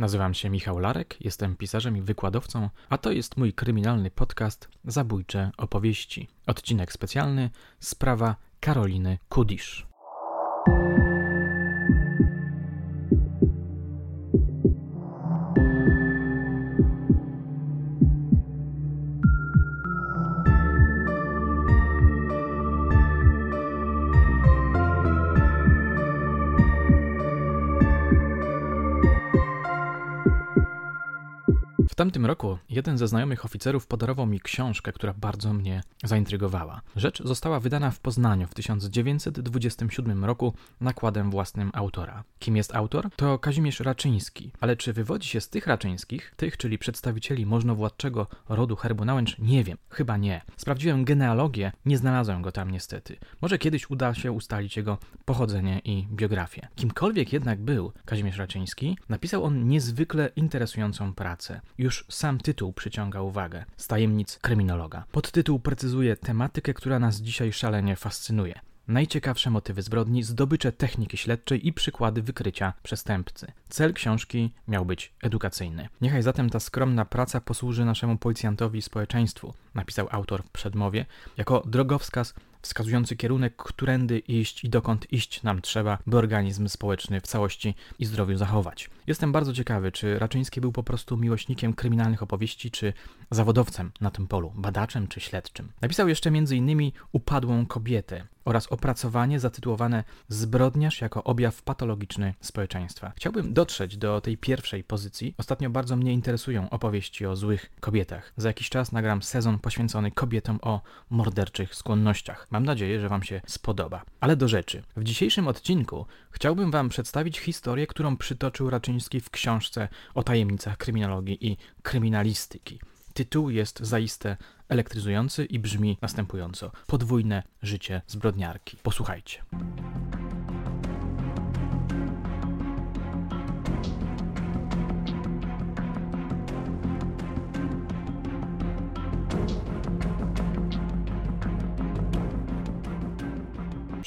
Nazywam się Michał Larek, jestem pisarzem i wykładowcą, a to jest mój kryminalny podcast Zabójcze opowieści. Odcinek specjalny Sprawa Karoliny Kudisz. Tamtym roku jeden ze znajomych oficerów podarował mi książkę, która bardzo mnie zaintrygowała. Rzecz została wydana w Poznaniu w 1927 roku nakładem własnym autora. Kim jest autor? To Kazimierz Raczyński. Ale czy wywodzi się z tych Raczyńskich, tych, czyli przedstawicieli możnowładczego rodu herbu Nałęcz? Nie wiem. Chyba nie. Sprawdziłem genealogię, nie znalazłem go tam niestety. Może kiedyś uda się ustalić jego pochodzenie i biografię. Kimkolwiek jednak był Kazimierz Raczyński, napisał on niezwykle interesującą pracę. Już już sam tytuł przyciąga uwagę z tajemnic kryminologa. Podtytuł precyzuje tematykę, która nas dzisiaj szalenie fascynuje. Najciekawsze motywy zbrodni, zdobycze techniki śledczej i przykłady wykrycia przestępcy. Cel książki miał być edukacyjny. Niechaj zatem ta skromna praca posłuży naszemu policjantowi i społeczeństwu, napisał autor w przedmowie, jako drogowskaz wskazujący kierunek, którędy iść i dokąd iść nam trzeba, by organizm społeczny w całości i zdrowiu zachować. Jestem bardzo ciekawy, czy Raczyński był po prostu miłośnikiem kryminalnych opowieści, czy zawodowcem na tym polu, badaczem czy śledczym. Napisał jeszcze m.in. Upadłą kobietę oraz opracowanie zatytułowane Zbrodniarz jako objaw patologiczny społeczeństwa. Chciałbym dotrzeć do tej pierwszej pozycji. Ostatnio bardzo mnie interesują opowieści o złych kobietach. Za jakiś czas nagram sezon poświęcony kobietom o morderczych skłonnościach. Mam nadzieję, że Wam się spodoba. Ale do rzeczy. W dzisiejszym odcinku chciałbym Wam przedstawić historię, którą przytoczył Raczyński w książce o tajemnicach kryminologii i kryminalistyki. Tytuł jest zaiste elektryzujący i brzmi następująco: Podwójne życie zbrodniarki. Posłuchajcie.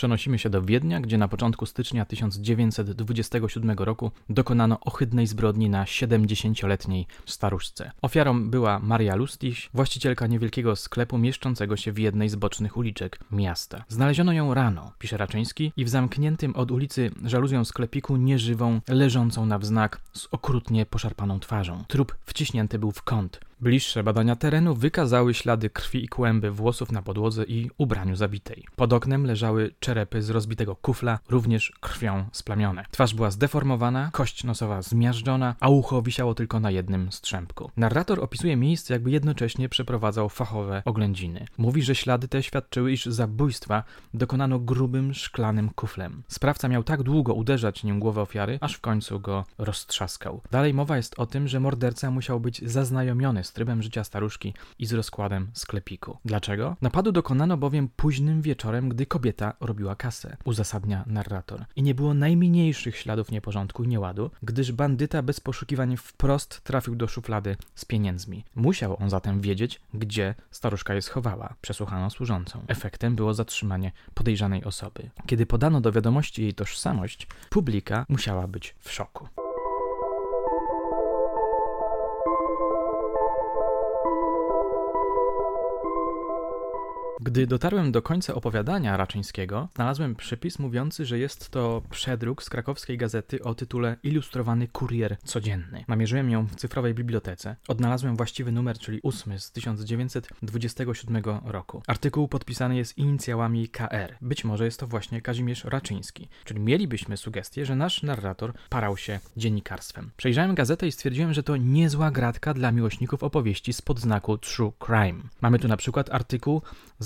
Przenosimy się do Wiednia, gdzie na początku stycznia 1927 roku dokonano ohydnej zbrodni na 70-letniej staruszce. Ofiarą była Maria Lustiś, właścicielka niewielkiego sklepu mieszczącego się w jednej z bocznych uliczek miasta. Znaleziono ją rano, pisze Raczyński, i w zamkniętym od ulicy żaluzją sklepiku nieżywą, leżącą na wznak z okrutnie poszarpaną twarzą. Trup wciśnięty był w kąt. Bliższe badania terenu wykazały ślady krwi i kłęby włosów na podłodze i ubraniu zabitej. Pod oknem leżały czerepy z rozbitego kufla, również krwią splamione. Twarz była zdeformowana, kość nosowa zmiażdżona, a ucho wisiało tylko na jednym strzępku. Narrator opisuje miejsce, jakby jednocześnie przeprowadzał fachowe oględziny. Mówi, że ślady te świadczyły, iż zabójstwa dokonano grubym, szklanym kuflem. Sprawca miał tak długo uderzać nim głowę ofiary, aż w końcu go roztrzaskał. Dalej mowa jest o tym, że morderca musiał być zaznajomiony z trybem życia staruszki i z rozkładem sklepiku. Dlaczego? Napadu dokonano bowiem późnym wieczorem, gdy kobieta robiła kasę, uzasadnia narrator. I nie było najmniejszych śladów nieporządku i nieładu, gdyż bandyta bez poszukiwań wprost trafił do szuflady z pieniędzmi. Musiał on zatem wiedzieć, gdzie staruszka je schowała. Przesłuchano służącą. Efektem było zatrzymanie podejrzanej osoby. Kiedy podano do wiadomości jej tożsamość, publika musiała być w szoku. Dotarłem do końca opowiadania Raczyńskiego, znalazłem przepis mówiący, że jest to przedruk z krakowskiej gazety o tytule Ilustrowany Kurier Codzienny. Namierzyłem ją w cyfrowej bibliotece. Odnalazłem właściwy numer, czyli 8 z 1927 roku. Artykuł podpisany jest inicjałami KR. Być może jest to właśnie Kazimierz Raczyński. Czyli mielibyśmy sugestię, że nasz narrator parał się dziennikarstwem. Przejrzałem gazetę i stwierdziłem, że to niezła gratka dla miłośników opowieści spod znaku True Crime. Mamy tu na przykład artykuł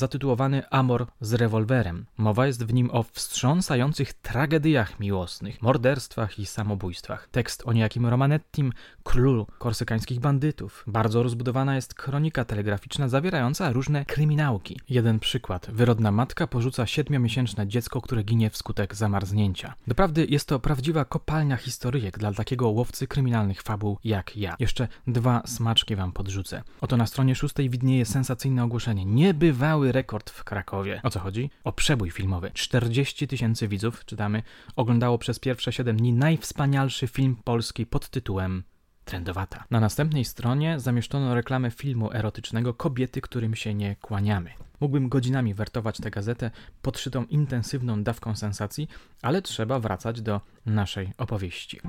zatytułowany Amor z rewolwerem. Mowa jest w nim o wstrząsających tragediach miłosnych, morderstwach i samobójstwach. Tekst o niejakim Romanettim, królu korsykańskich bandytów. Bardzo rozbudowana jest kronika telegraficzna zawierająca różne kryminałki. Jeden przykład. Wyrodna matka porzuca siedmiomiesięczne dziecko, które ginie wskutek zamarznięcia. Doprawdy jest to prawdziwa kopalnia historyjek dla takiego łowcy kryminalnych fabuł jak ja. Jeszcze dwa smaczki wam podrzucę. Oto na stronie szóstej widnieje sensacyjne ogłoszenie. Niebywały rekord w Krakowie. O co chodzi? O przebój filmowy. 40 tysięcy widzów, czytamy, oglądało przez pierwsze 7 dni najwspanialszy film polski pod tytułem trendowata. Na następnej stronie zamieszczono reklamę filmu erotycznego Kobiety, którym się nie kłaniamy. Mógłbym godzinami wertować tę gazetę podszytą intensywną dawką sensacji, ale trzeba wracać do naszej opowieści.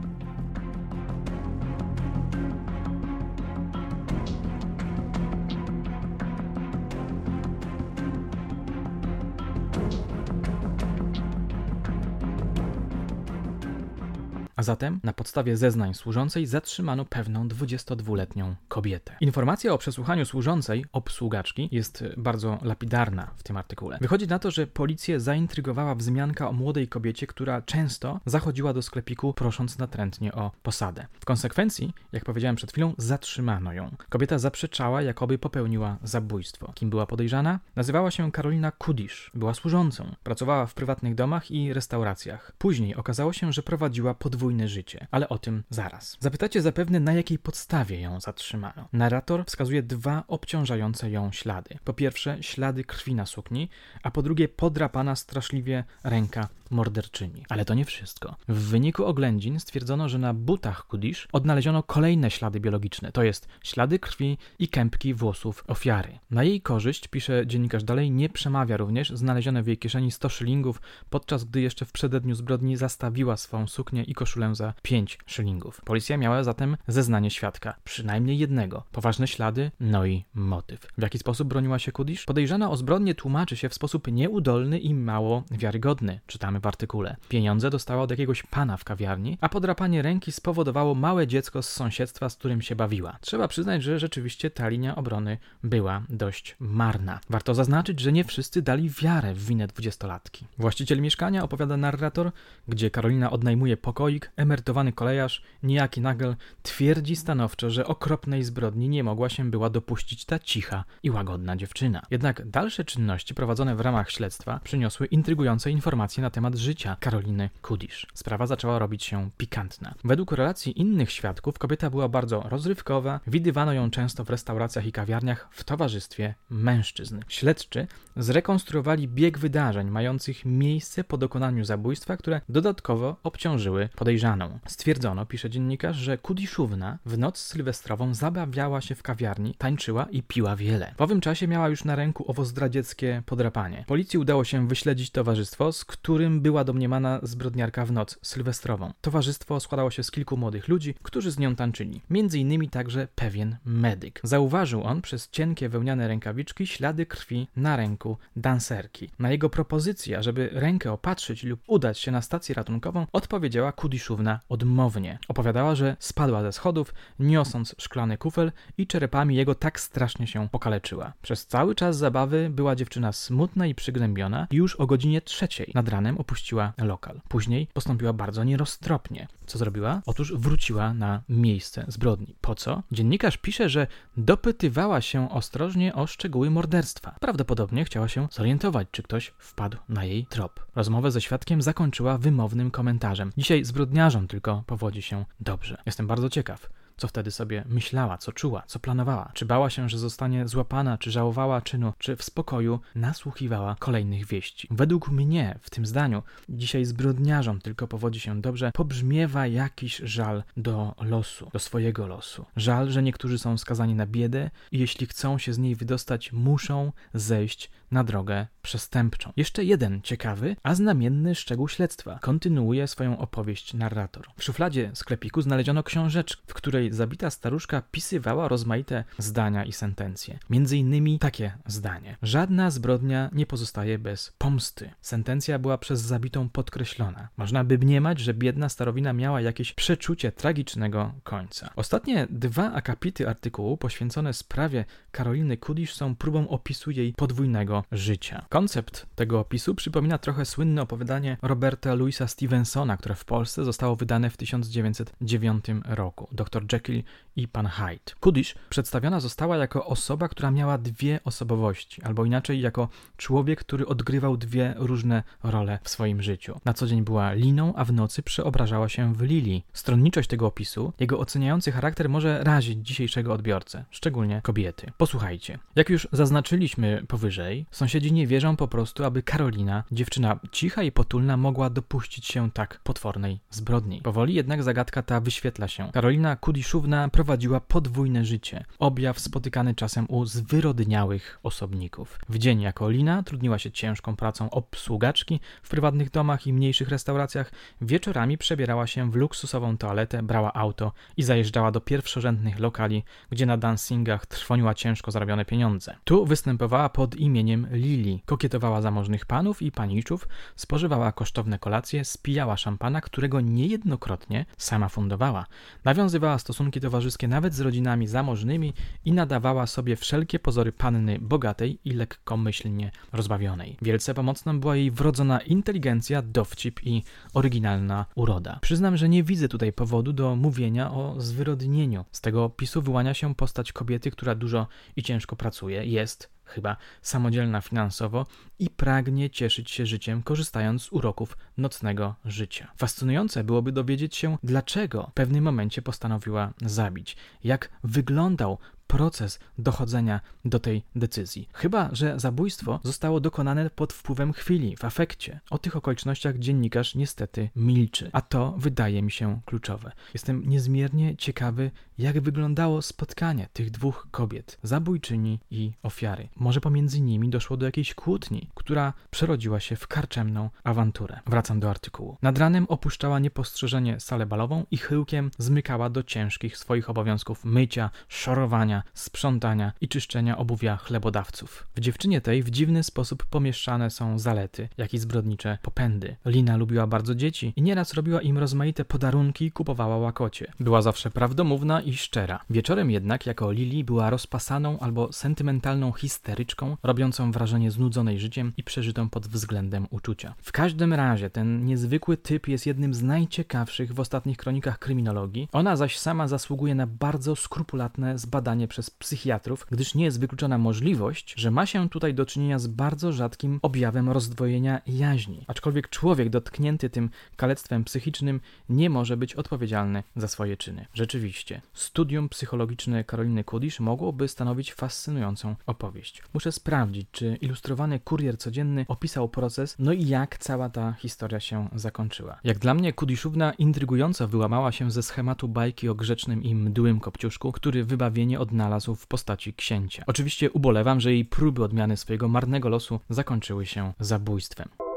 A zatem na podstawie zeznań służącej zatrzymano pewną 22-letnią kobietę. Informacja o przesłuchaniu służącej, obsługaczki, jest bardzo lapidarna w tym artykule. Wychodzi na to, że policję zaintrygowała wzmianka o młodej kobiecie, która często zachodziła do sklepiku prosząc natrętnie o posadę. W konsekwencji, jak powiedziałem przed chwilą, zatrzymano ją. Kobieta zaprzeczała, jakoby popełniła zabójstwo. Kim była podejrzana? Nazywała się Karolina Kudisz. Była służącą. Pracowała w prywatnych domach i restauracjach. Później okazało się, że prowadziła podwójne podwójne życie, ale o tym zaraz. Zapytacie zapewne, na jakiej podstawie ją zatrzymano. Narrator wskazuje dwa obciążające ją ślady. Po pierwsze, ślady krwi na sukni, a po drugie, podrapana straszliwie ręka morderczyni. Ale to nie wszystko. W wyniku oględzin stwierdzono, że na butach Kudisz odnaleziono kolejne ślady biologiczne, to jest ślady krwi i kępki włosów ofiary. Na jej korzyść, pisze dziennikarz dalej, nie przemawia również znalezione w jej kieszeni 100 szylingów, podczas gdy jeszcze w przededniu zbrodni zastawiła swą suknię i koszulę za 5 szylingów. Policja miała zatem zeznanie świadka, przynajmniej jednego, poważne ślady, no i motyw. W jaki sposób broniła się Kudisz? Podejrzana o zbrodnię tłumaczy się w sposób nieudolny i mało wiarygodny. Czytamy w artykule. Pieniądze dostała od jakiegoś pana w kawiarni, a podrapanie ręki spowodowało małe dziecko z sąsiedztwa, z którym się bawiła. Trzeba przyznać, że rzeczywiście ta linia obrony była dość marna. Warto zaznaczyć, że nie wszyscy dali wiarę w winę dwudziestolatki. Właściciel mieszkania, opowiada narrator, gdzie Karolina odnajmuje pokoik, emerytowany kolejarz, niejaki Nagel, twierdzi stanowczo, że okropnej zbrodni nie mogła się była dopuścić ta cicha i łagodna dziewczyna. Jednak dalsze czynności prowadzone w ramach śledztwa przyniosły intrygujące informacje na temat temat życia Karoliny Kudisz. Sprawa zaczęła robić się pikantna. Według relacji innych świadków kobieta była bardzo rozrywkowa, widywano ją często w restauracjach i kawiarniach w towarzystwie mężczyzn. Śledczy zrekonstruowali bieg wydarzeń mających miejsce po dokonaniu zabójstwa, które dodatkowo obciążyły podejrzaną. Stwierdzono, pisze dziennikarz, że Kudiszówna w noc sylwestrową zabawiała się w kawiarni, tańczyła i piła wiele. W owym czasie miała już na ręku owo zdradzieckie podrapanie. Policji udało się wyśledzić towarzystwo, z którym była domniemana zbrodniarka w noc sylwestrową. Towarzystwo składało się z kilku młodych ludzi, którzy z nią tańczyli. Między innymi także pewien medyk. Zauważył on przez cienkie wełniane rękawiczki ślady krwi na ręku danserki. Na jego propozycję, żeby rękę opatrzyć lub udać się na stację ratunkową, odpowiedziała Kudiszówna odmownie. Opowiadała, że spadła ze schodów, niosąc szklany kufel i czerepami jego tak strasznie się pokaleczyła. Przez cały czas zabawy była dziewczyna smutna i przygnębiona już o godzinie trzeciej nad ranem opuściła lokal. Później postąpiła bardzo nieroztropnie. Co zrobiła? Otóż wróciła na miejsce zbrodni. Po co? Dziennikarz pisze, że dopytywała się ostrożnie o szczegóły morderstwa. Prawdopodobnie chciała się zorientować, czy ktoś wpadł na jej trop. Rozmowę ze świadkiem zakończyła wymownym komentarzem. Dzisiaj zbrodniarzom tylko powodzi się dobrze. Jestem bardzo ciekaw co wtedy sobie myślała, co czuła, co planowała. Czy bała się, że zostanie złapana, czy żałowała czynu, czy w spokoju nasłuchiwała kolejnych wieści. Według mnie w tym zdaniu dzisiaj zbrodniarzom tylko powodzi się dobrze, pobrzmiewa jakiś żal do losu, do swojego losu. Żal, że niektórzy są skazani na biedę i jeśli chcą się z niej wydostać, muszą zejść na drogę przestępczą. Jeszcze jeden ciekawy, a znamienny szczegół śledztwa. Kontynuuje swoją opowieść narrator. W szufladzie sklepiku znaleziono książeczkę, w której zabita staruszka pisywała rozmaite zdania i sentencje. Między innymi takie zdanie. Żadna zbrodnia nie pozostaje bez pomsty. Sentencja była przez zabitą podkreślona. Można by mniemać, że biedna starowina miała jakieś przeczucie tragicznego końca. Ostatnie dwa akapity artykułu poświęcone sprawie Karoliny Kudisz są próbą opisu jej podwójnego życia. Koncept tego opisu przypomina trochę słynne opowiadanie Roberta Louisa Stevensona, które w Polsce zostało wydane w 1909 roku. Dr Jekyll i Pan Hyde. Kudish przedstawiona została jako osoba, która miała dwie osobowości, albo inaczej jako człowiek, który odgrywał dwie różne role w swoim życiu. Na co dzień była liną, a w nocy przeobrażała się w Lili. Stronniczość tego opisu, jego oceniający charakter może razić dzisiejszego odbiorcę, szczególnie kobiety. Posłuchajcie. Jak już zaznaczyliśmy powyżej, Sąsiedzi nie wierzą po prostu, aby Karolina, dziewczyna cicha i potulna, mogła dopuścić się tak potwornej zbrodni. Powoli jednak zagadka ta wyświetla się. Karolina Kudiszówna prowadziła podwójne życie, objaw spotykany czasem u zwyrodniałych osobników. W dzień jako Lina trudniła się ciężką pracą obsługaczki w prywatnych domach i mniejszych restauracjach, wieczorami przebierała się w luksusową toaletę, brała auto i zajeżdżała do pierwszorzędnych lokali, gdzie na dancingach trwoniła ciężko zarobione pieniądze. Tu występowała pod imieniem Lili, kokietowała zamożnych panów i paniczów, spożywała kosztowne kolacje, spijała szampana, którego niejednokrotnie sama fundowała. Nawiązywała stosunki towarzyskie nawet z rodzinami zamożnymi i nadawała sobie wszelkie pozory panny bogatej i lekkomyślnie rozbawionej. Wielce pomocną była jej wrodzona inteligencja, dowcip i oryginalna uroda. Przyznam, że nie widzę tutaj powodu do mówienia o zwyrodnieniu. Z tego opisu wyłania się postać kobiety, która dużo i ciężko pracuje, jest chyba samodzielna finansowo i pragnie cieszyć się życiem, korzystając z uroków nocnego życia. Fascynujące byłoby dowiedzieć się, dlaczego w pewnym momencie postanowiła zabić, jak wyglądał proces dochodzenia do tej decyzji. Chyba, że zabójstwo zostało dokonane pod wpływem chwili, w afekcie. O tych okolicznościach dziennikarz niestety milczy, a to wydaje mi się kluczowe. Jestem niezmiernie ciekawy, jak wyglądało spotkanie tych dwóch kobiet, zabójczyni i ofiary. Może pomiędzy nimi doszło do jakiejś kłótni, która przerodziła się w karczemną awanturę. Wracam do artykułu. Nad ranem opuszczała niepostrzeżenie salę balową i chyłkiem zmykała do ciężkich swoich obowiązków mycia, szorowania, sprzątania i czyszczenia obuwia chlebodawców. W dziewczynie tej w dziwny sposób pomieszczane są zalety, jak i zbrodnicze popędy. Lina lubiła bardzo dzieci i nieraz robiła im rozmaite podarunki i kupowała łakocie. Była zawsze prawdomówna i szczera. Wieczorem jednak, jako Lili, była rozpasaną albo sentymentalną histeryczką, robiącą wrażenie znudzonej życiem i przeżytą pod względem uczucia. W każdym razie ten niezwykły typ jest jednym z najciekawszych w ostatnich kronikach kryminologii. Ona zaś sama zasługuje na bardzo skrupulatne zbadanie przez psychiatrów, gdyż nie jest wykluczona możliwość, że ma się tutaj do czynienia z bardzo rzadkim objawem rozdwojenia jaźni. Aczkolwiek człowiek dotknięty tym kalectwem psychicznym nie może być odpowiedzialny za swoje czyny. Rzeczywiście, studium psychologiczne Karoliny Kudisz mogłoby stanowić fascynującą opowieść. Muszę sprawdzić, czy ilustrowany kurier codzienny opisał proces, no i jak cała ta historia się zakończyła. Jak dla mnie Kudiszówna intrygująco wyłamała się ze schematu bajki o grzecznym i mdłym kopciuszku, który wybawienie odnalazł w postaci księcia. Oczywiście ubolewam, że jej próby odmiany swojego marnego losu zakończyły się zabójstwem.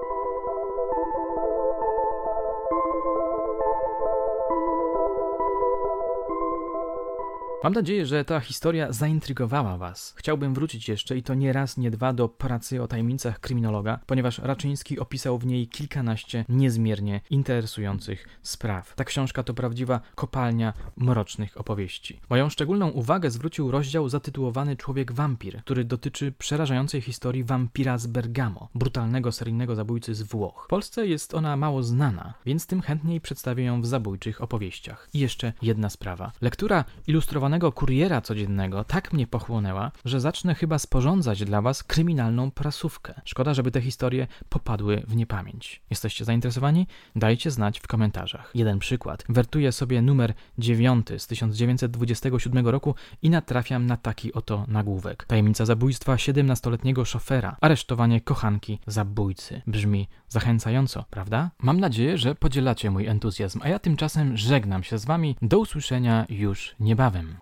Mam nadzieję, że ta historia zaintrygowała Was. Chciałbym wrócić jeszcze i to nie raz, nie dwa do pracy o tajemnicach kryminologa, ponieważ Raczyński opisał w niej kilkanaście niezmiernie interesujących spraw. Ta książka to prawdziwa kopalnia mrocznych opowieści. Moją szczególną uwagę zwrócił rozdział zatytułowany Człowiek wampir, który dotyczy przerażającej historii wampira z Bergamo, brutalnego seryjnego zabójcy z Włoch. W Polsce jest ona mało znana, więc tym chętniej przedstawię ją w zabójczych opowieściach. I jeszcze jedna sprawa. Lektura ilustrowana kuriera codziennego tak mnie pochłonęła, że zacznę chyba sporządzać dla Was kryminalną prasówkę. Szkoda, żeby te historie popadły w niepamięć. Jesteście zainteresowani? Dajcie znać w komentarzach. Jeden przykład. Wertuję sobie numer 9 z 1927 roku i natrafiam na taki oto nagłówek. Tajemnica zabójstwa 17-letniego szofera. Aresztowanie kochanki zabójcy. Brzmi zachęcająco, prawda? Mam nadzieję, że podzielacie mój entuzjazm, a ja tymczasem żegnam się z Wami. Do usłyszenia już niebawem.